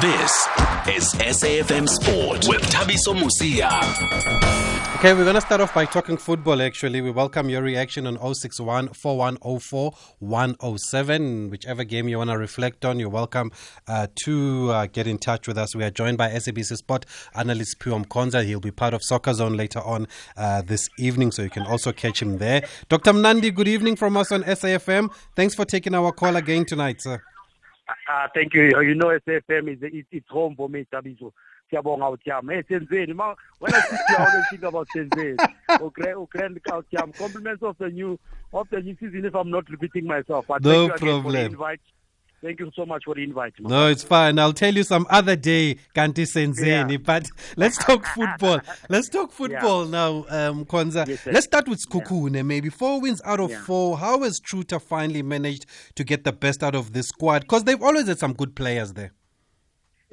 This is SAFM Sport with Thabiso Mosia. Okay, we're going to start off by talking football actually. We welcome your reaction on 061 4104 107. Whichever game you want to reflect on, you're welcome uh, to uh, get in touch with us. We are joined by SABC Sport analyst Phiwa Mkhonza. He'll be part of Soccer Zone later on uh, this evening, so you can also catch him there. Dr. Mnandi, good evening from us on SAFM. Thanks for taking our call again tonight, sir. Uh, thank you. You know, SFM is it, it's home for me, Thabiso. Siyabonga uTyam. Hey Senzeni, ma when I sit here I always think about Senzeni. Okay, okay, uTyam. Compliments of the new of the new season if I'm not repeating myself. But no thank you again for the invite. Thank you so much for the invite. man. No, it's fine. I'll tell you some other day, Kanti Senzeni. Yeah. But let's talk football. Let's talk football now, um, Kwanzaa. Yes, let's start with Sekhukhune. Maybe four wins out of Yeah. four. How has Truter finally managed to get the best out of this squad? Because they've always had some good players there.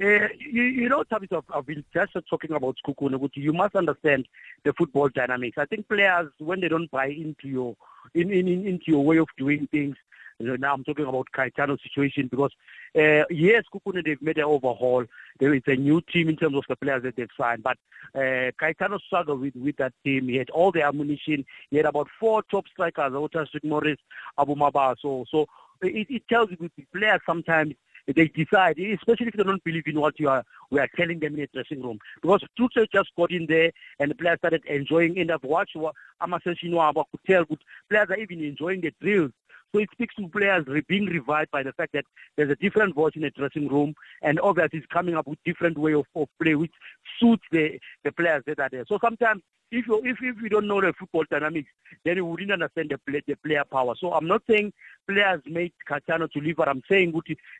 Uh, you, you know, Thabiso, I've, I've been just talking about Sekhukhune. You must understand the football dynamics. I think players, when they don't buy into your in, in, in into your way of doing things, now I'm talking about Kaitano's situation because uh, yes, Kukune they've made an overhaul. There is a new team in terms of the players that they've signed, but uh, Caetano struggled with, with that team. He had all the ammunition. He had about four top strikers: Otas Morris, Abu Maba. So, so it, it tells you the players sometimes they decide, especially if they don't believe in what you are we are telling them in the dressing room. Because Tuchel just got in there and the players started enjoying and I've watched what Amasenshinwa could tell good players are even enjoying the drills. So it speaks to players being revived by the fact that there's a different voice in the dressing room and obviously it's coming up with different way of, of play which suits the, the players that are there. So sometimes if you if, if you don't know the football dynamics, then you wouldn't understand the play, the player power. So I'm not saying players made Kaitano to leave, but I'm saying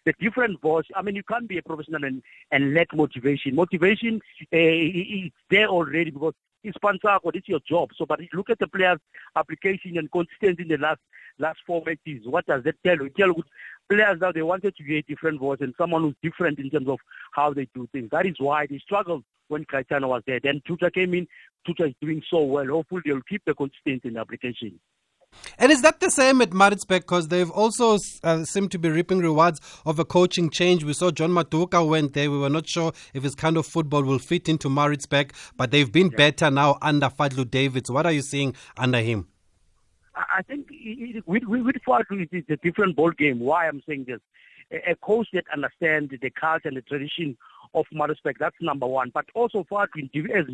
the different voice. I mean, you can't be a professional and, and lack motivation. Motivation uh, is there already because it's your job. So, but look at the players' application and consistency in the last last four matches. What does that tell you? Tell you players now they wanted to be a different voice and someone who's different in terms of how they do things. That is why they struggled when Kaitano was there. Then Truter came in. Truter is doing so well. Hopefully they'll keep the consistency in application. And is that the same at Maritzburg? Because they've also uh, seemed to be reaping rewards of a coaching change. We saw John Maduka went there. We were not sure if his kind of football will fit into Maritzburg, but they've been better now under Fadlu Davids. What are you seeing under him? I think it- it- with, with, with Fadlu, it is a different ball game. Why I'm saying this. A, coach that understands the culture and the tradition of Maritzburg, that's number one. But also Fadlu as,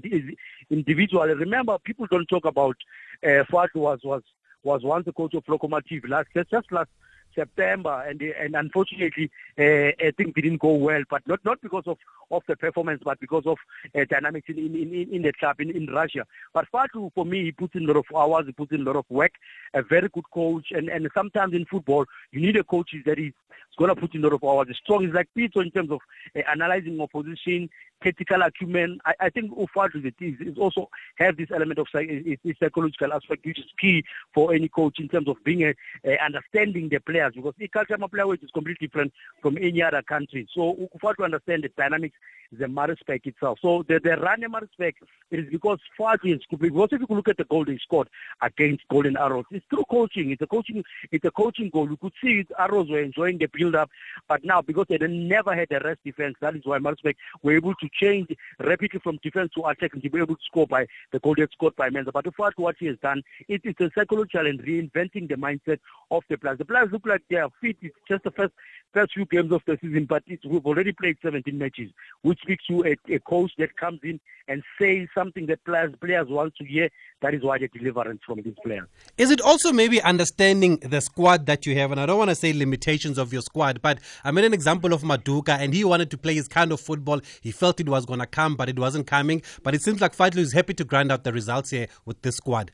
individually. Remember, people don't talk about uh, Fadlu was, was, was once the coach of Lokomotiv last, just, last September, and and unfortunately, uh, I think didn't go well. But not not because of, of the performance, but because of uh, dynamics in, in, in, in the club in, in Russia. But Fadlu, for me, he puts in a lot of hours, he puts in a lot of work. A very good coach, and and sometimes in football, you need a coach that is going to put in a lot of hours. Strong is like Pito in terms of uh, analyzing opposition, tactical acumen. I, I think Ufatu is, is, is also have this element of psychological aspect, which is key for any coach in terms of being a, a understanding the players because the culture of player is completely different from any other country. So Ufatu understand the dynamics, the Maritzburg itself. So the, the run it is because Fadlu is because if you look at the goal they scored against Golden Arrows, it's through coaching. It's a coaching. It's a coaching goal. You could see it, Arrows were enjoying the build-up, but now because they never had a rest defense, that is why Maritzburg were able to change rapidly from defense to attack and to be able to score by the goal they scored by Menza. But Ufatu, what he has done, it is a psychological and reinventing the mindset of the players. The players look like they are fit. It's just the first first few games of the season, but we've already played 17 matches, which speaks to a, a coach that comes in and says something that players players want to hear. That is why the deliverance from these players. Is it also maybe understanding the squad that you have? And I don't want to say limitations of your squad, but I made an example of Maduka, and he wanted to play his kind of football. He felt it was going to come, but it wasn't coming. But it seems like Fadlu is happy to grind out the results here with this squad.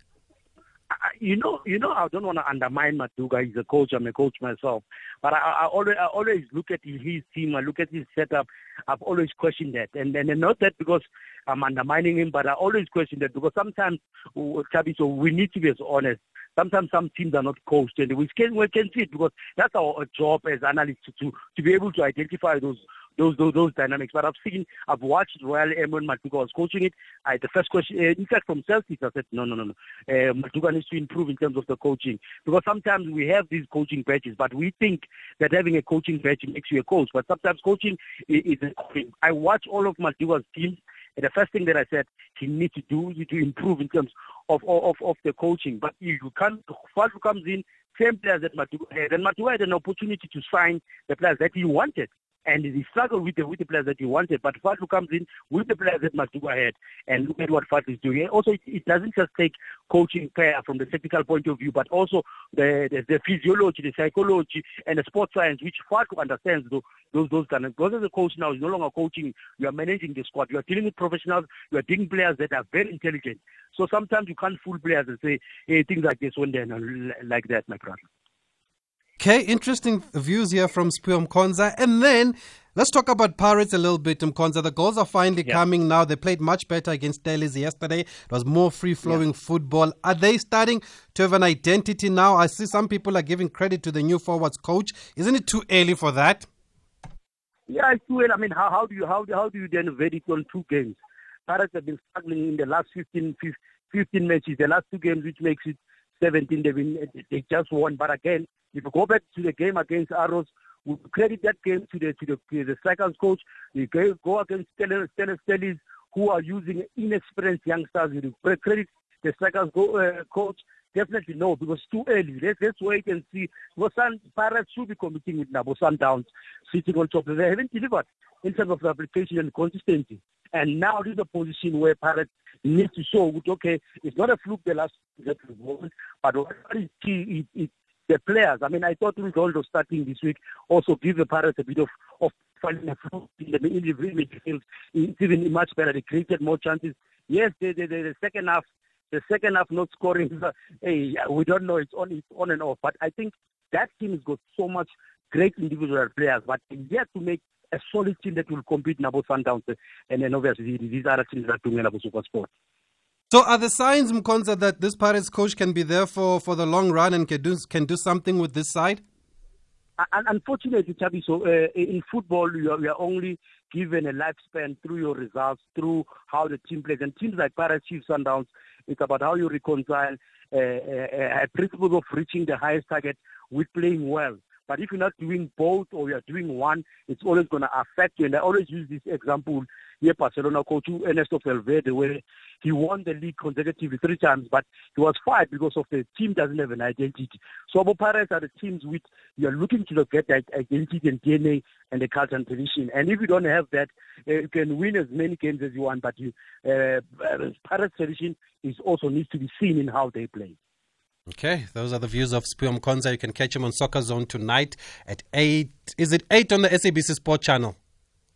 You know, you know, I don't want to undermine Maduka. He's a coach. I'm a coach myself, but I, I always, I always look at his team. I look at his setup. I've always questioned that, and and not that because I'm undermining him, but I always question that because sometimes, uh, so we need to be as honest. sometimes some teams are not coached, and we can we can see it because that's our job as analysts to, to be able to identify those those those, those dynamics. But I've seen, I've watched Royal Emon Maduka was coaching it. I, the first question, uh, in fact, from Celtics, I said, no, no, no, no. Uh, needs to improve in terms of the coaching because sometimes we have these coaching badges, but we think that having a coaching badge makes you a coach. But sometimes coaching is, is I watch all of Maduka's teams. And the first thing that I said he needs to do is to improve in terms of of, of the coaching. But if you can't, Fadlu comes in, same players that Maduka had. And Matuka had an opportunity to sign the players that he wanted and he struggled with the with the players that he wanted. But Fadlu comes in with the players that must go ahead and look at what Fadlu is doing. Also, it, it, doesn't just take coaching player from the technical point of view, but also the the, the physiology, the psychology, and the sports science, which Fadlu understands those those those kind of. Because as a coach now, is no longer coaching. You are managing the squad. You are dealing with professionals. You are dealing with players that are very intelligent. So sometimes you can't fool players and say hey, things like this when they're like that, my brother. Okay, interesting views here from Siphiwe Mkhonza. And then let's talk about Pirates a little bit, Mkhonza. The goals are finally yeah. coming now. They played much better against Stellies yesterday. It was more free flowing yeah. football. Are they starting to have an identity now? I see some people are giving credit to the new forwards coach. Isn't it too early for that? Yeah, it's too early. I mean, how, how do you how, how do you then vet it on two games? Pirates have been struggling in the last 15, 15 matches, the last two games, which makes it 17. They've they just won. But again, if you go back to the game against Arrows, we credit that game to the to the, to the strikers coach. We go against Stellar Stellis who are using inexperienced youngsters. We credit the strikers go, uh, coach. Definitely no, because too early. Let's, let's wait and see. Because Sun, Pirates should be competing with Nabo Sundowns sitting on top. They haven't delivered in terms of application and consistency. And now this is a position where Pirates needs to show, okay, it's not a fluke the last that we won, but what is key the players. I mean, I thought Ronaldo starting this week also give the Pirates a bit of, of finding a fluke in the individual midfield. It's even much better. They created more chances. Yes, the, the, the, the second half, the second half not scoring, hey, we don't know. It's on, it's on and off. But I think that team has got so much great individual players, but yet to make a solid team that will compete in about Sundowns and then obviously these other teams that are doing about Super Sport. So are the signs, Mkhonza, that this Pirates coach can be there for, for the long run and can do, can do something with this side? Unfortunately, Chabi, so uh, in football, you are, you are, only given a lifespan through your results, through how the team plays. And teams like Pirates, Chiefs, Sundowns, it's about how you reconcile uh, a, a principle of reaching the highest target with playing well. But if you're not doing both or you're doing one, it's always going to affect you. And I always use this example here, Barcelona coach Ernesto Valverde, where he won the league consecutively three times, but he was fired because of the team doesn't have an identity. So Abu Pirates are the teams which you're looking to get that identity and DNA and the culture and tradition. And if you don't have that, uh, you can win as many games as you want, but you, uh, Pirates tradition is also needs to be seen in how they play. Okay, those are the views of Siphiwe Konza. You can catch him on Soccer Zone tonight at 8. Is it 8 on the SABC Sport channel?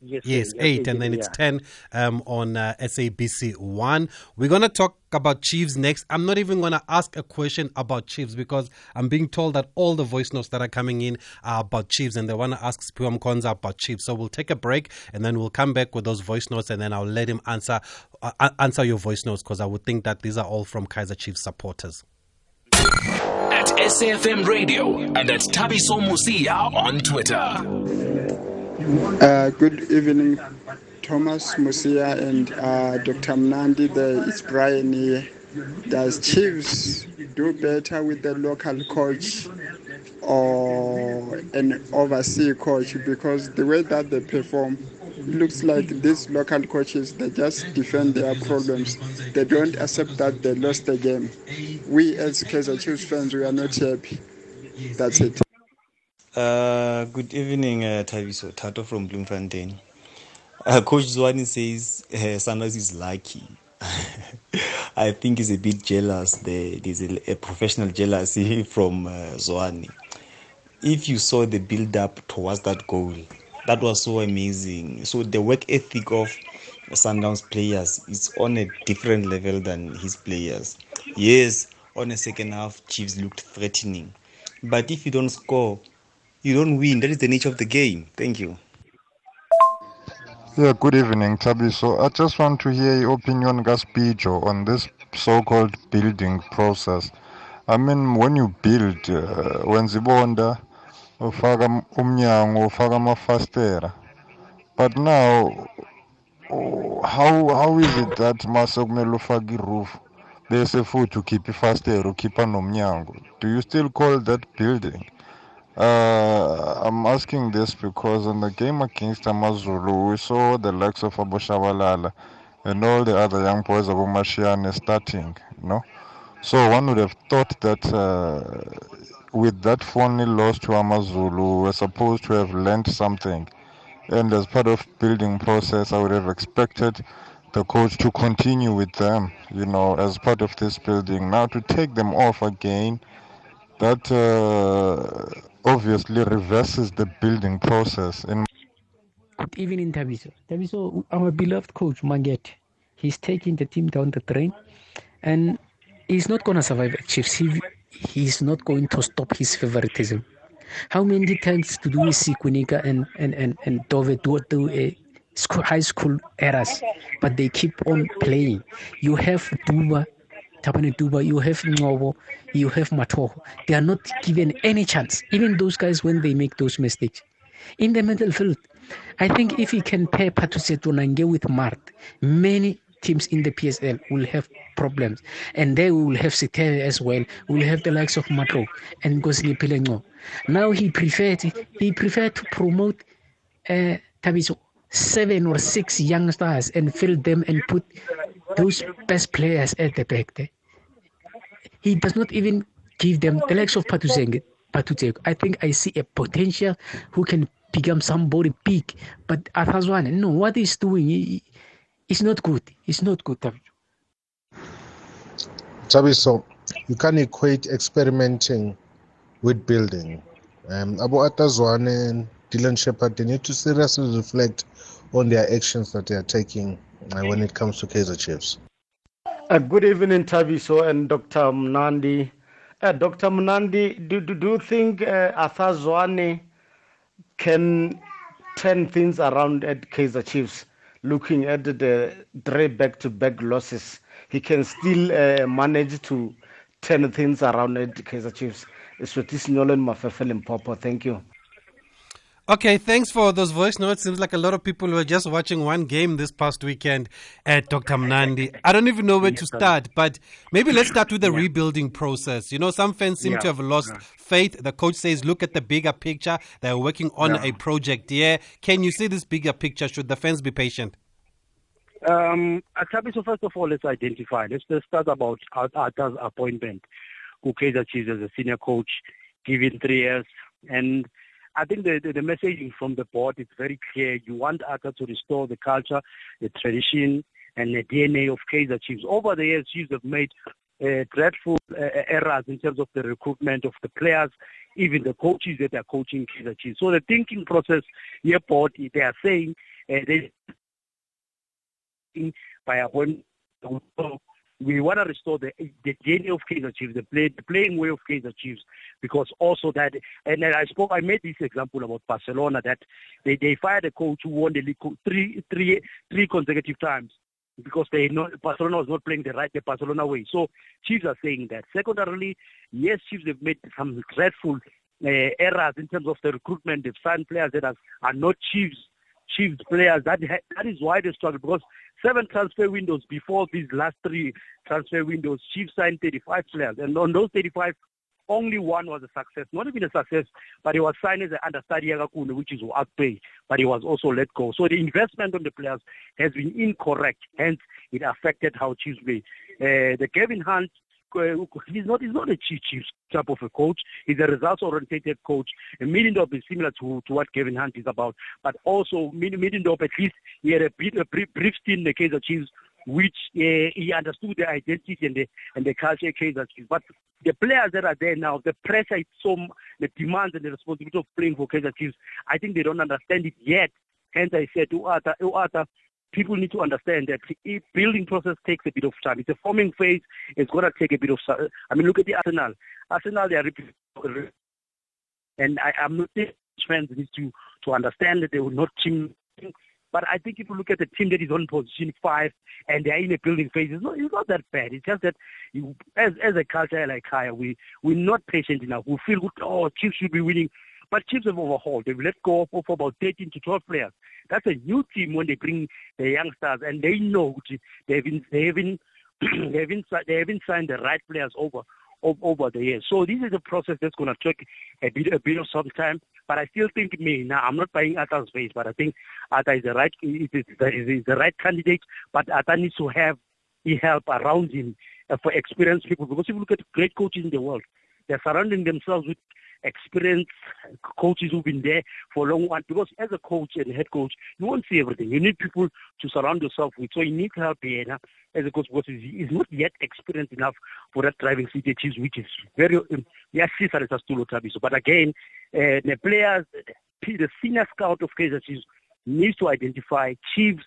Yes, yes, yes 8, and then it's 10 um, on uh, SABC 1. We're going to talk about Chiefs next. I'm not even going to ask a question about Chiefs because I'm being told that all the voice notes that are coming in are about Chiefs and they want to ask Siphiwe Konza about Chiefs. So we'll take a break and then we'll come back with those voice notes and then I'll let him answer uh, answer your voice notes because I would think that these are all from Kaizer Chiefs supporters at SAFM Radio and at Thabiso Mosia on Twitter. Uh, good evening, Thomas Mosia and uh, Dr. Mnandi. Is Brian here. Does Chiefs do better with the local coach or an overseas coach? Because the way that they perform, looks like these local coaches they just defend their problems. They don't accept that they lost the game. We as Kaizer Chiefs fans, we are not happy. That's it. Uh, good evening, uh, Thabiso. Tato from Bloemfontein. Uh, Coach Zwane says uh, Sanders is lucky. I think he's a bit jealous. there's a, a, professional jealousy from uh, Zwane. If you saw the build up towards that goal, that was so amazing. So the work ethic of Sundowns players is on a different level than his players. Yes, on a second half, Chiefs looked threatening. But if you don't score, you don't win. That is the nature of the game. Thank you. Yeah, good evening, Tabi. So I just want to hear your opinion, Gaspijo, on this so-called building process. I mean, when you build, uh, wenza ibonda, ufaka umnyango, ufaka amafastera. But now, how how is it that mase kumele ufake i-roof bese futhi ukhipha ifastera ukhipha nomnyango? Do you still call that building? Uh, I'm asking this because in the game against Amazulu, we saw the likes of Abu and all the other young boys of Umashiane starting, you know. So one would have thought that uh, with that phony loss to Amazulu, we're supposed to have learned something. And as part of building process, I would have expected the coach to continue with them, you know, as part of this building. Now to take them off again, that uh, obviously reverses the building process. In Good evening, Tabiso. Tabiso, our beloved coach, Manget, he's taking the team down the drain and he's not going to survive at Chiefs. He, he's not going to stop his favoritism. How many times do we see Kwinika and, and, and, and Dove do, do a school, high school eras, but they keep on playing? You have Duba, Tabane Duba, you have Ngobo, you have Mathoho. They are not given any chance, even those guys when they make those mistakes. In the middle field, I think if he can pair Patuseto Nange with Mart, many teams in the PSL will have problems. And they will have Sitere as well. We'll have the likes of Matro and Gosni Pilengo. Now he preferred he preferred to promote uh, Tabiso seven or six young stars and fill them and put those best players at the back there. He does not even give them the likes of Patuzeng. Patuzeng. I think I see a potential who can become somebody big. But Athazwane, no, what he's doing, he, it's not good. It's not good, Tabiso. Tabiso, you can equate experimenting with building. Um, Abu Atazwane and Dillon Sheppard, they need to seriously reflect on their actions that they are taking uh, when it comes to Kaizer Chiefs. Uh, good evening, Tabiso and Dr. Mnandi. Uh, Dr. Mnandi, do, do, do you think uh, Athazwane can turn things around at Kaizer Chiefs? Looking at the three back-to-back losses, he can still uh, manage to turn things around at Kaizer Chiefs. Swati Sinyolen Mafefe Limpopo. Thank you. Okay, thanks for those voice notes. Seems like a lot of people were just watching one game this past weekend at Dr. Mnandi. I don't even know where to start, but maybe let's start with the rebuilding process. You know, some fans seem Yeah, to have lost faith. The coach says, look at the bigger picture. They're working on Yeah. a project here. Can you see this bigger picture? Should the fans be patient? Um, so first of all, let's identify. Let's, let's start about Arthur's appointment. Who Kaizer Chiefs as a senior coach, given three years. And I think the, the, the messaging from the board is very clear. You want Arthur to restore the culture, the tradition, and the DNA of Kaizer Chiefs. Over the years, Chiefs have made uh, dreadful uh, errors in terms of the recruitment of the players, even the coaches that are coaching Kaizer Chiefs. So the thinking process, here, board, they are saying uh, they by appointment. We want to restore the the DNA of Kaizer Chiefs, the play the playing way of Kaizer Chiefs, because also that and I spoke I made this example about Barcelona that they, they fired a coach who won the league three three three consecutive times because they not Barcelona was not playing the right the Barcelona way. So Chiefs are saying that. Secondarily, yes, Chiefs have made some dreadful uh, errors in terms of the recruitment. They've signed players that are, are not Chiefs Chiefs players. That ha- that is why they struggle because seven transfer windows before these last three transfer windows, Chiefs signed 35 players, and on those 35, only one was a success. Not even a success, but he was signed as an understudy which is Akpay, but he was also let go. So the investment on the players has been incorrect. Hence, it affected how Chiefs play. Uh, the Gavin Hunt he's not he's not a chief chief type of a coach. He's a results oriented coach. And Middendorp is similar to, to what Gavin Hunt is about. But also Mid- Middendorp at least he had a, bit, a brief, brief stint in the case Kaizer Chiefs which uh, he understood the identity and the and the culture of Kaizer Chiefs. But the players that are there now, the pressure is so the demands and the responsibility of playing for Kaizer Chiefs, I think they don't understand it yet. Hence I said to Arthur, Arthur, people need to understand that if building process takes a bit of time. It's a forming phase. It's going to take a bit of. time. I mean, look at the Arsenal. Arsenal, they are, and I, I'm not saying fans need to to understand that they will not team But I think if you look at the team that is on position five and they're in a building phase, it's not, it's not that bad. It's just that you, as as a culture like Kaya, we we're not patient enough. We feel. Oh, Chiefs should be winning. But Chiefs have overhauled. They've let go of about 13 to 12 players. That's a new team when they bring the youngsters, and they know they haven't they haven't they haven't they haven't signed the right players over over the years. So this is a process that's going to take a bit a bit of some time. But I still think me now. I'm not buying Atta's face, but I think Atta is the right is, is, is the right candidate. But Atta needs to have help around him uh, for experienced people. Because if you look at great coaches in the world, they're surrounding themselves with experienced coaches who've been there for a long time. Because as a coach and head coach, you won't see everything. You need people to surround yourself with. So you need to help here as a coach because he's not yet experienced enough for that driving seat at which is very, yes, But again, uh, the players, the senior scout of Kaizer Chiefs needs to identify Chiefs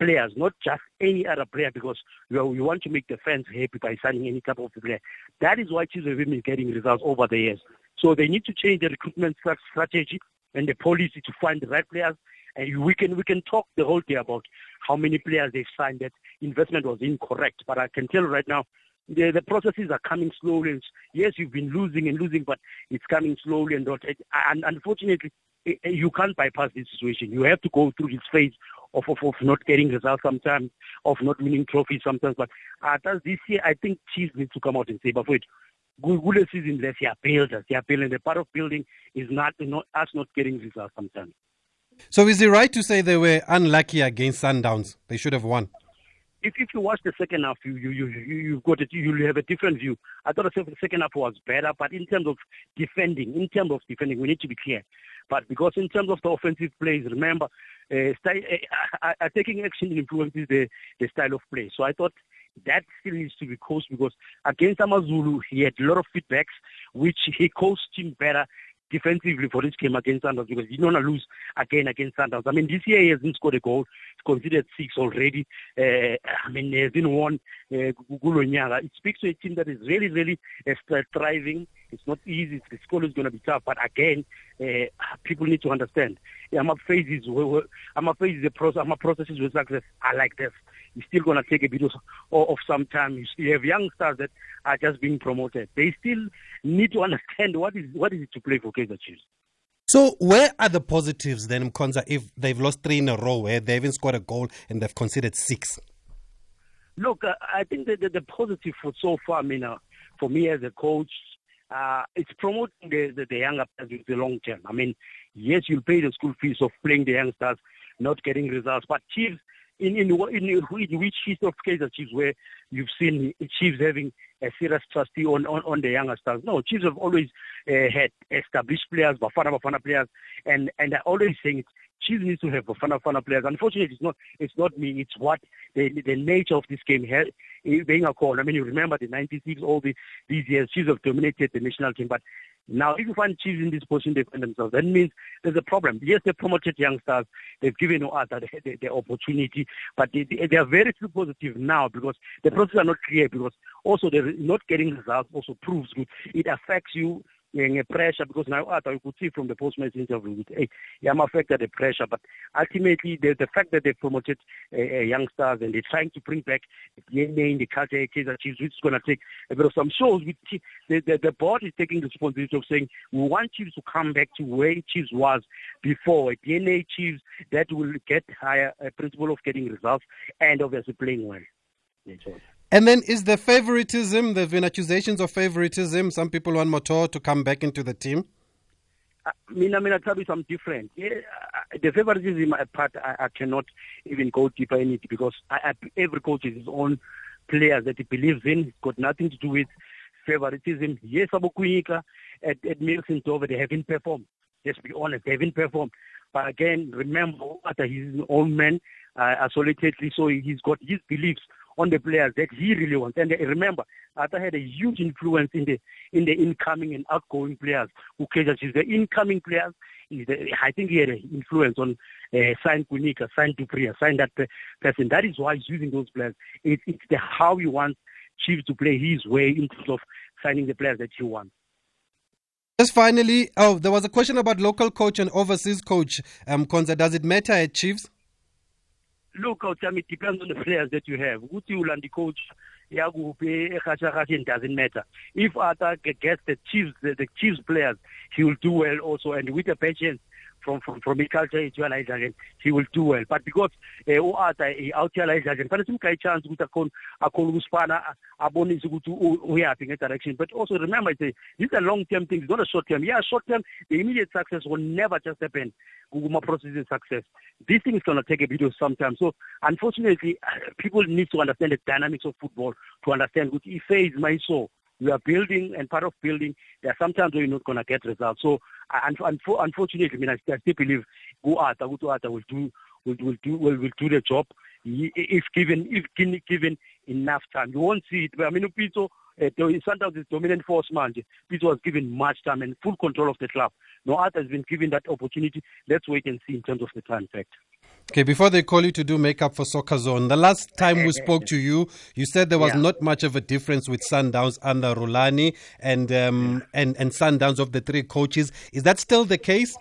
players, not just any other player, because we, we want to make the fans happy by signing any type of player. That is why Chiefs have been getting results over the years. So they need to change the recruitment strategy and the policy to find the right players. And we can we can talk the whole day about how many players they've signed. That investment was incorrect, but I can tell right now the, the processes are coming slowly. Yes, you've been losing and losing, but it's coming slowly and not. And unfortunately, you can't bypass this situation. You have to go through this phase of, of, of not getting results sometimes, of not winning trophies sometimes. But uh, this year, I think Chiefs need to come out and say, but wait, kule season le siyabuilda siyabuilda and the part of building is not, not us not getting results sometimes so is it right to say they were unlucky against sundowns they should have won if, if you watch the second half, you you you you've got it. You have a different view. I thought the second half was better, but in terms of defending, in terms of defending, we need to be clear. But because in terms of the offensive plays, remember, uh, style, uh, uh, taking action influences the the style of play. So I thought that still needs to be coached because against Amazulu, he had a lot of feedbacks, which he coached him better defensively for this game against Sundowns because he didn't want to lose again against Sundowns. I mean, this year he hasn't scored a goal. He's considered six already. Uh, I mean, he hasn't won uh, It speaks to a team that is really, really uh, thriving. It's not easy. The school is going to be tough. But again, uh, people need to understand. I'm a phases. I'm a phases. The process. I'm a processes with success. I like this it's still going to take a bit of, of some time. You still have youngsters that are just being promoted. They still need to understand what is what is it to play for Kaizer Chiefs. So where are the positives then, Mkhonza, if they've lost three in a row where they haven't scored a goal and they've conceded six? Look, I think that the, the, positive for so far, I mean, uh, for me as a coach, uh, it's promoting the, the, the younger players in the long term. I mean, yes, you'll pay the school fees of playing the youngsters, not getting results, but Chiefs in in in, in which history of Kaizer Chiefs where you've seen Chiefs having a serious trustee on, on, on the younger stars. No, Chiefs have always uh, had established players, Bafana Bafana players, and and I always it. Chiefs needs to have Bafana Bafana players. Unfortunately, it's not it's not me. It's what the the nature of this game has eh, being a call. I mean, you remember the 96, all the, these years, Chiefs have dominated the national team, but now, if you find Chiefs in this position, they find themselves. That means there's a problem. Yes, they promoted youngsters. They've given other the, the, the opportunity, but they, they, are very few positive now because the process are not clear. Because also they're not getting results. Also proves good. It affects you pressure because now I could see from the post-match interview with hey, yeah, I'm affected the pressure, but ultimately the, the fact that they promoted uh, uh, youngsters and they're trying to bring back the DNA in the culture, Kaizer Chiefs, which is going to take a bit of some shows. The, the, the board is taking the responsibility of saying we want Chiefs to come back to where Chiefs was before. A DNA Chiefs that will get higher a principle of getting results and obviously playing well. And then is the favoritism, there have been accusations of favoritism. Some people want Motor to come back into the team. I mean, I mean, I'll tell you something different. Yeah, uh, the favoritism part, I, I cannot even go deeper in it because I, I, every coach is his own players that he believes in. It's got nothing to do with favoritism. Yes, Abokuika at, at Milton Dover, they haven't performed. Let's be honest, they haven't performed. But again, remember he's an old man, uh, isolatedly, so he's got his beliefs on the players that he really wants. And remember, Atta had a huge influence in the in the incoming and outgoing players who Kaizer Chiefs. The incoming players, the, I think he had an influence on uh, Sign Kwinika, Sign Du Preez, Sign that person. That is why he's using those players. It, it's the how he wants Chiefs to play his way in terms of signing the players that he wants. Just finally, oh, there was a question about local coach and overseas coach. Um, Konza, does it matter at Chiefs? Look, I'll it depends on the players that you have. Ukuthi ulandi coach yakuphi ehashahasha it doesn't matter. If Arthur gets the Chiefs, the, the Chiefs players, he will do well also, and with the patience from from from i-culture yethu yala idlagen he will do well. But because eh u-arthur out yala idlagen fanele simka i-chance ukuthi akhona akhona ukusifana abonise ukuthi uyaphi nge-direction. But also remember it's a, these are long term things not a short term yeah short term the immediate success will never just happen kuma processes success. This thing is to take a bit of some time. So unfortunately people need to understand the dynamics of football to understand ukuthi i-phase mayiso we are building and part of building there are sometimes you're not going to get results. So unfortunately I mean I still believe u-Arthur ukuthi u-Arthur will do will, will do will, will do the job. If given if given enough time you won't see it. But I mean Pitso uh, Sundowns is dominant force manje Pitso was given much time and full control of the club. No Arthur has been given that opportunity. Let's wait and see in terms of the time factor Okay, before they call you to do makeup for Soccer Zone, the last time we spoke to you, you said there was yeah. not much of a difference with Sundowns under Rhulani and um, and and Sundowns of the three coaches. Is that still the case?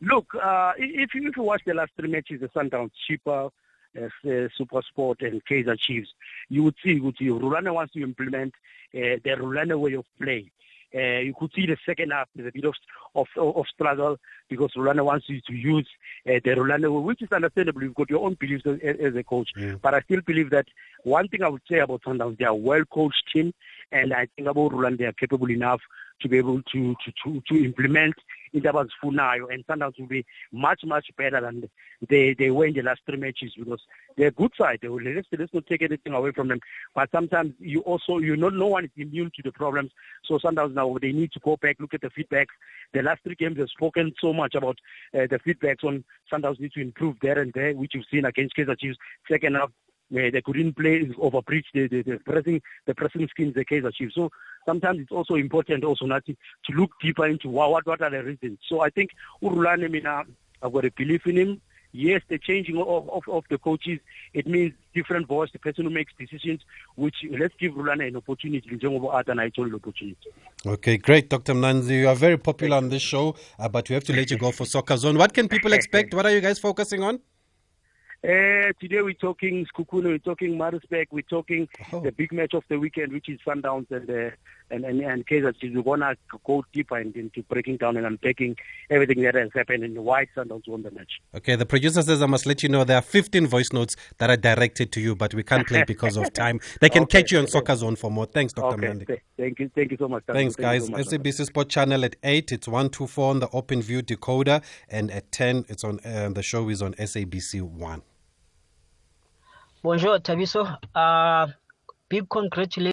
Look, uh, if you if you watch the last three matches, the Sundowns, Chippa, uh, uh, Super Sport, and Kaizer Chiefs, you would see, you would see Rhulani wants to implement uh, the Rhulani way of play. Uh, you could see the second half is a bit of of, of struggle because Rhulani wants you to use uh, the Rhulani, which is understandable. You've got your own beliefs as, as a coach, yeah. but I still believe that one thing I would say about Sundowns, they are a well coached team, and I think about Rhulani, they are capable enough to be able to to to, to implement into abazifunayo and Sundowns will be much much better than they they were in the last three matches because they're a good side. They will, let's, let's not take anything away from them. But sometimes you also you know no one is immune to the problems. So Sundowns now they need to go back look at the feedbacks. The last three games have spoken so much about uh, the feedbacks on Sundowns need to improve there and there, which you've seen against Kaizer Chiefs. Second half where they couldn't play over breach the, the, the pressing the pressing schemes the Kaizer Chiefs. So sometimes it's also important also not to, to look deeper into what, what what are the reasons. So I think Urulane Mina I've got a belief in him. Yes, the changing of, of, of the coaches, it means different voice, the person who makes decisions, which let's give Rhulani an opportunity, and I told opportunity. Okay, great, Dr. Mnandi. You are very popular on this show, uh, but we have to let you go for Soccer Zone. What can people expect? What are you guys focusing on? Uh, today we're talking Sekhukhune, we're talking Maritzburg, we're talking oh. the big match of the weekend, which is Sundowns and uh, and and, and Chiefs. We wanna go deeper into breaking down and unpacking everything that has happened and why Sundowns won the match. Okay, the producer says I must let you know there are 15 voice notes that are directed to you, but we can't play because of time. They can okay. catch you on Soccer Zone for more. Thanks, Dr. Okay. Mnandi. Thank you, thank you so much. Thanks, thank guys. So much, SABC Sport Channel at eight, it's one two four on the Open View decoder, and at ten, it's on uh, the show is on SABC One. Bonjour, Tabiso. Uh, big congratulations.